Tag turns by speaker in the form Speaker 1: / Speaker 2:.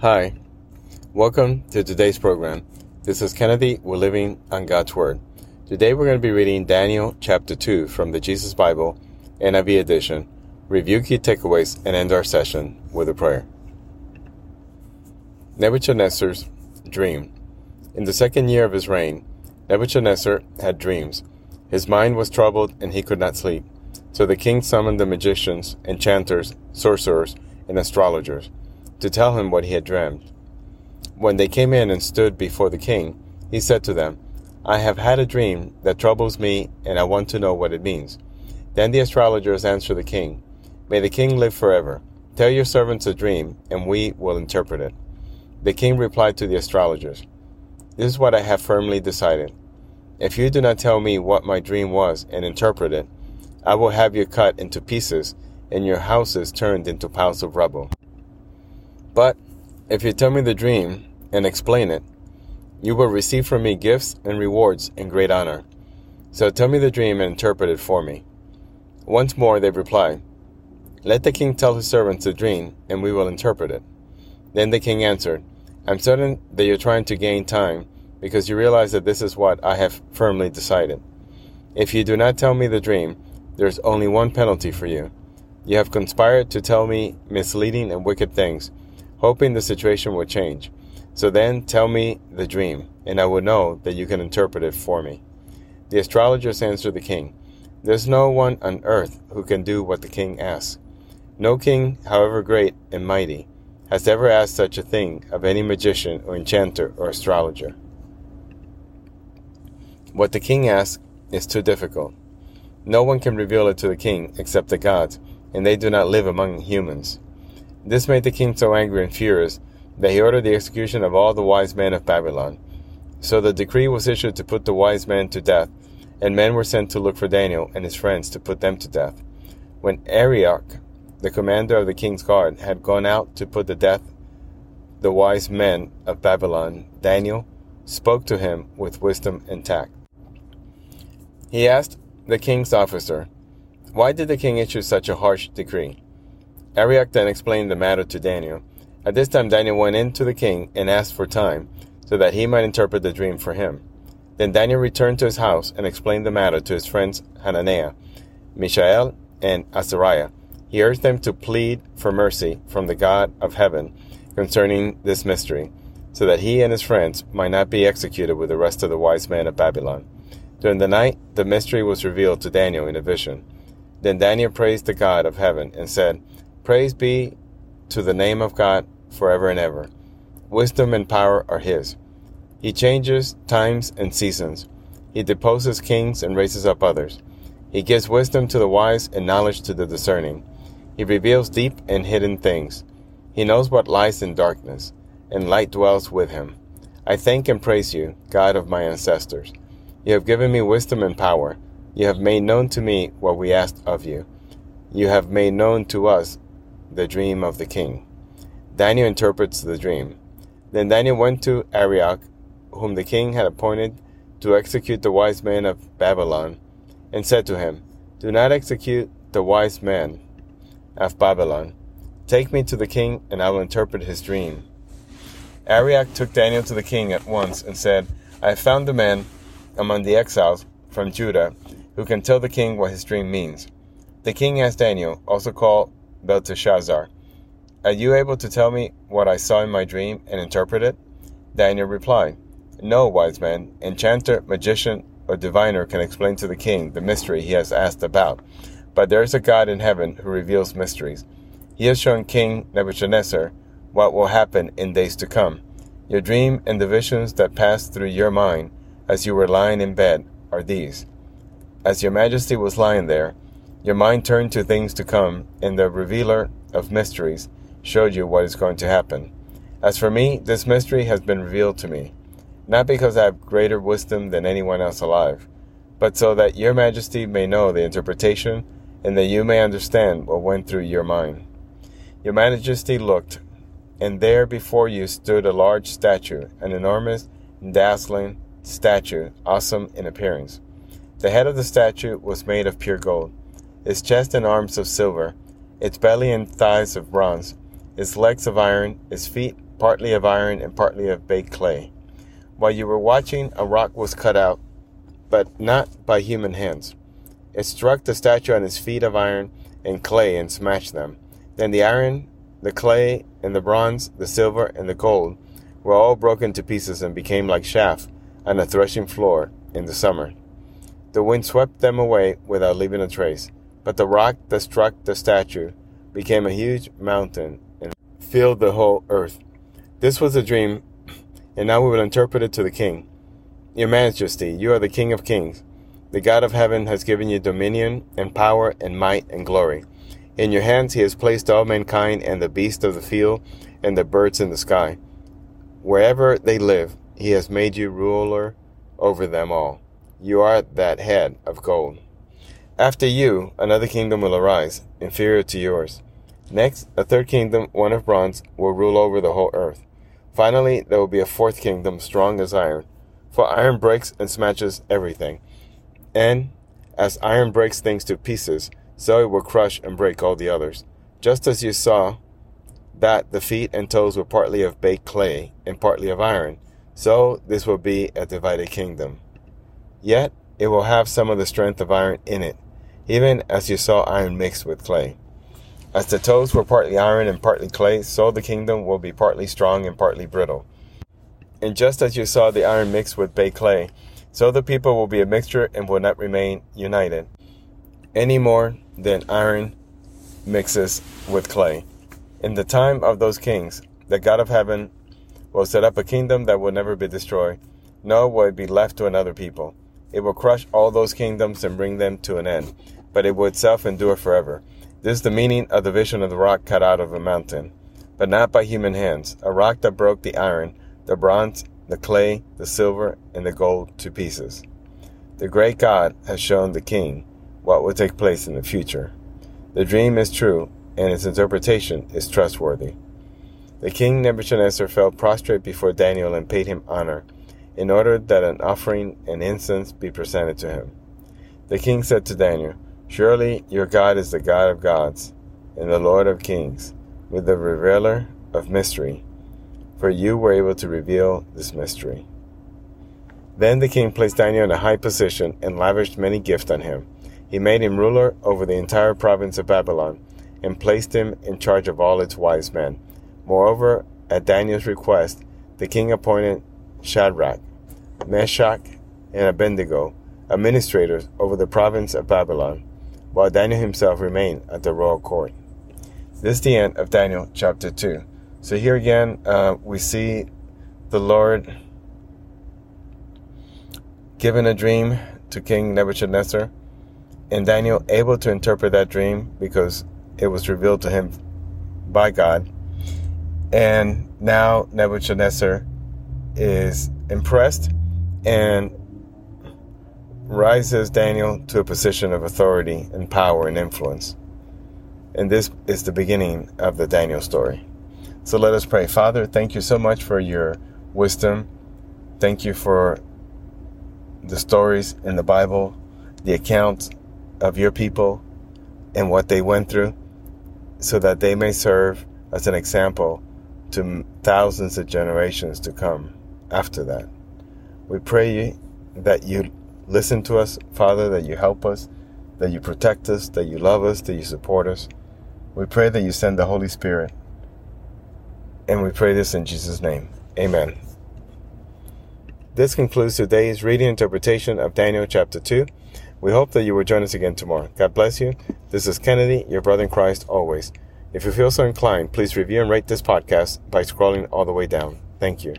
Speaker 1: Hi, welcome to today's program. This is Kennedy. We're living on God's Word. Today we're going to be reading Daniel chapter 2 from the Jesus Bible, NIV edition, review key takeaways, and end our session with a prayer. Nebuchadnezzar's dream. In the second year of his reign, Nebuchadnezzar had dreams. His mind was troubled and he could not sleep. So the king summoned the magicians, enchanters, sorcerers, and astrologers to tell him what he had dreamed. When they came in and stood before the king, he said to them, I have had a dream that troubles me, and I want to know what it means. Then the astrologers answered the king, May the king live forever. Tell your servants a dream, and we will interpret it. The king replied to the astrologers, This is what I have firmly decided. If you do not tell me what my dream was and interpret it, I will have you cut into pieces and your houses turned into piles of rubble. But if you tell me the dream and explain it, you will receive from me gifts and rewards and great honor. So tell me the dream and interpret it for me. Once more they replied, Let the king tell his servants the dream, and we will interpret it. Then the king answered, I'm certain that you're trying to gain time, because you realize that this is what I have firmly decided. If you do not tell me the dream, there is only one penalty for you. You have conspired to tell me misleading and wicked things, hoping the situation would change. So then tell me the dream, and I will know that you can interpret it for me. The astrologers answered the king, There's no one on earth who can do what the king asks. No king, however great and mighty, has ever asked such a thing of any magician or enchanter or astrologer. What the king asks is too difficult. No one can reveal it to the king except the gods, and they do not live among humans. This made the king so angry and furious that he ordered the execution of all the wise men of Babylon. So the decree was issued to put the wise men to death, and men were sent to look for Daniel and his friends to put them to death. When Arioch, the commander of the king's guard, had gone out to put to death the wise men of Babylon, Daniel spoke to him with wisdom and tact. He asked the king's officer, Why did the king issue such a harsh decree? Arioch then explained the matter to Daniel. At this time, Daniel went in to the king and asked for time, so that he might interpret the dream for him. Then Daniel returned to his house and explained the matter to his friends Hananiah, Mishael, and Azariah. He urged them to plead for mercy from the God of heaven concerning this mystery, so that he and his friends might not be executed with the rest of the wise men of Babylon. During the night, the mystery was revealed to Daniel in a vision. Then Daniel praised the God of heaven and said, Praise be to the name of God forever and ever. Wisdom and power are His. He changes times and seasons. He deposes kings and raises up others. He gives wisdom to the wise and knowledge to the discerning. He reveals deep and hidden things. He knows what lies in darkness, and light dwells with him. I thank and praise you, God of my ancestors. You have given me wisdom and power. You have made known to me what we asked of you. You have made known to us the dream of the king. Daniel interprets the dream. Then Daniel went to Arioch, whom the king had appointed to execute the wise men of Babylon, and said to him, Do not execute the wise men of Babylon. Take me to the king, and I will interpret his dream. Arioch took Daniel to the king at once and said, I have found the man among the exiles from Judah who can tell the king what his dream means. The king asked Daniel, also called Belteshazzar, Are you able to tell me what I saw in my dream and interpret it? Daniel replied, No, wise man, enchanter, magician, or diviner can explain to the king the mystery he has asked about. But there is a God in heaven who reveals mysteries. He has shown King Nebuchadnezzar what will happen in days to come. Your dream and the visions that passed through your mind as you were lying in bed are these. As your majesty was lying there, your mind turned to things to come, and the revealer of mysteries showed you what is going to happen. As for me, this mystery has been revealed to me, not because I have greater wisdom than anyone else alive, but so that your majesty may know the interpretation and that you may understand what went through your mind. Your majesty looked, and there before you stood a large statue, an enormous, dazzling, statue, awesome in appearance. The head of the statue was made of pure gold, its chest and arms of silver, its belly and thighs of bronze, its legs of iron, its feet partly of iron and partly of baked clay. While you were watching, a rock was cut out, but not by human hands. It struck the statue on its feet of iron and clay and smashed them. Then the iron, the clay, and the bronze, the silver, and the gold were all broken to pieces and became like chaff on a threshing floor in the summer. The wind swept them away without leaving a trace, but the rock that struck the statue became a huge mountain and filled the whole earth. This was a dream, and now we will interpret it to the king. Your Majesty, you are the King of kings. The God of heaven has given you dominion and power and might and glory. In your hands he has placed all mankind and the beasts of the field and the birds in the sky. Wherever they live, he has made you ruler over them all. You are that head of gold. After you, another kingdom will arise, inferior to yours. Next, a third kingdom, one of bronze, will rule over the whole earth. Finally, there will be a fourth kingdom, strong as iron. For iron breaks and smashes everything. And as iron breaks things to pieces, so it will crush and break all the others. Just as you saw that the feet and toes were partly of baked clay and partly of iron, so this will be a divided kingdom. Yet it will have some of the strength of iron in it, even as you saw iron mixed with clay. As the toes were partly iron and partly clay, so the kingdom will be partly strong and partly brittle. And just as you saw the iron mixed with baked clay, so the people will be a mixture and will not remain united any more than iron mixes with clay. In the time of those kings, the God of heaven will set up a kingdom that will never be destroyed, nor will it be left to another people. It will crush all those kingdoms and bring them to an end, but it will itself endure forever. This is the meaning of the vision of the rock cut out of a mountain, but not by human hands, a rock that broke the iron, the bronze, the clay, the silver, and the gold to pieces. The great God has shown the king what will take place in the future. The dream is true, and its interpretation is trustworthy. The king Nebuchadnezzar fell prostrate before Daniel and paid him honor, in order that an offering and incense be presented to him. The king said to Daniel, Surely your God is the God of gods, and the Lord of kings, with the revealer of mystery for you were able to reveal this mystery. Then the king placed Daniel in a high position and lavished many gifts on him. He made him ruler over the entire province of Babylon and placed him in charge of all its wise men. Moreover, at Daniel's request, the king appointed Shadrach, Meshach, and Abednego administrators over the province of Babylon, while Daniel himself remained at the royal court. This is the end of Daniel chapter 2. So here again, uh, we see the Lord given a dream to King Nebuchadnezzar, and Daniel able to interpret that dream because it was revealed to him by God. And now Nebuchadnezzar is impressed and rises Daniel to a position of authority and power and influence. And this is the beginning of the Daniel story. So let us pray. Father, thank you so much for your wisdom. Thank you for the stories in the Bible, the accounts of your people and what they went through, so that they may serve as an example to thousands of generations to come after that. We pray that you listen to us, Father, that you help us, that you protect us, that you love us, that you support us. We pray that you send the Holy Spirit and we pray this in Jesus' name. Amen. This concludes today's reading interpretation of Daniel chapter 2. We hope that you will join us again tomorrow. God bless you. This is Kennedy, your brother in Christ, always. If you feel so inclined, please review and rate this podcast by scrolling all the way down. Thank you.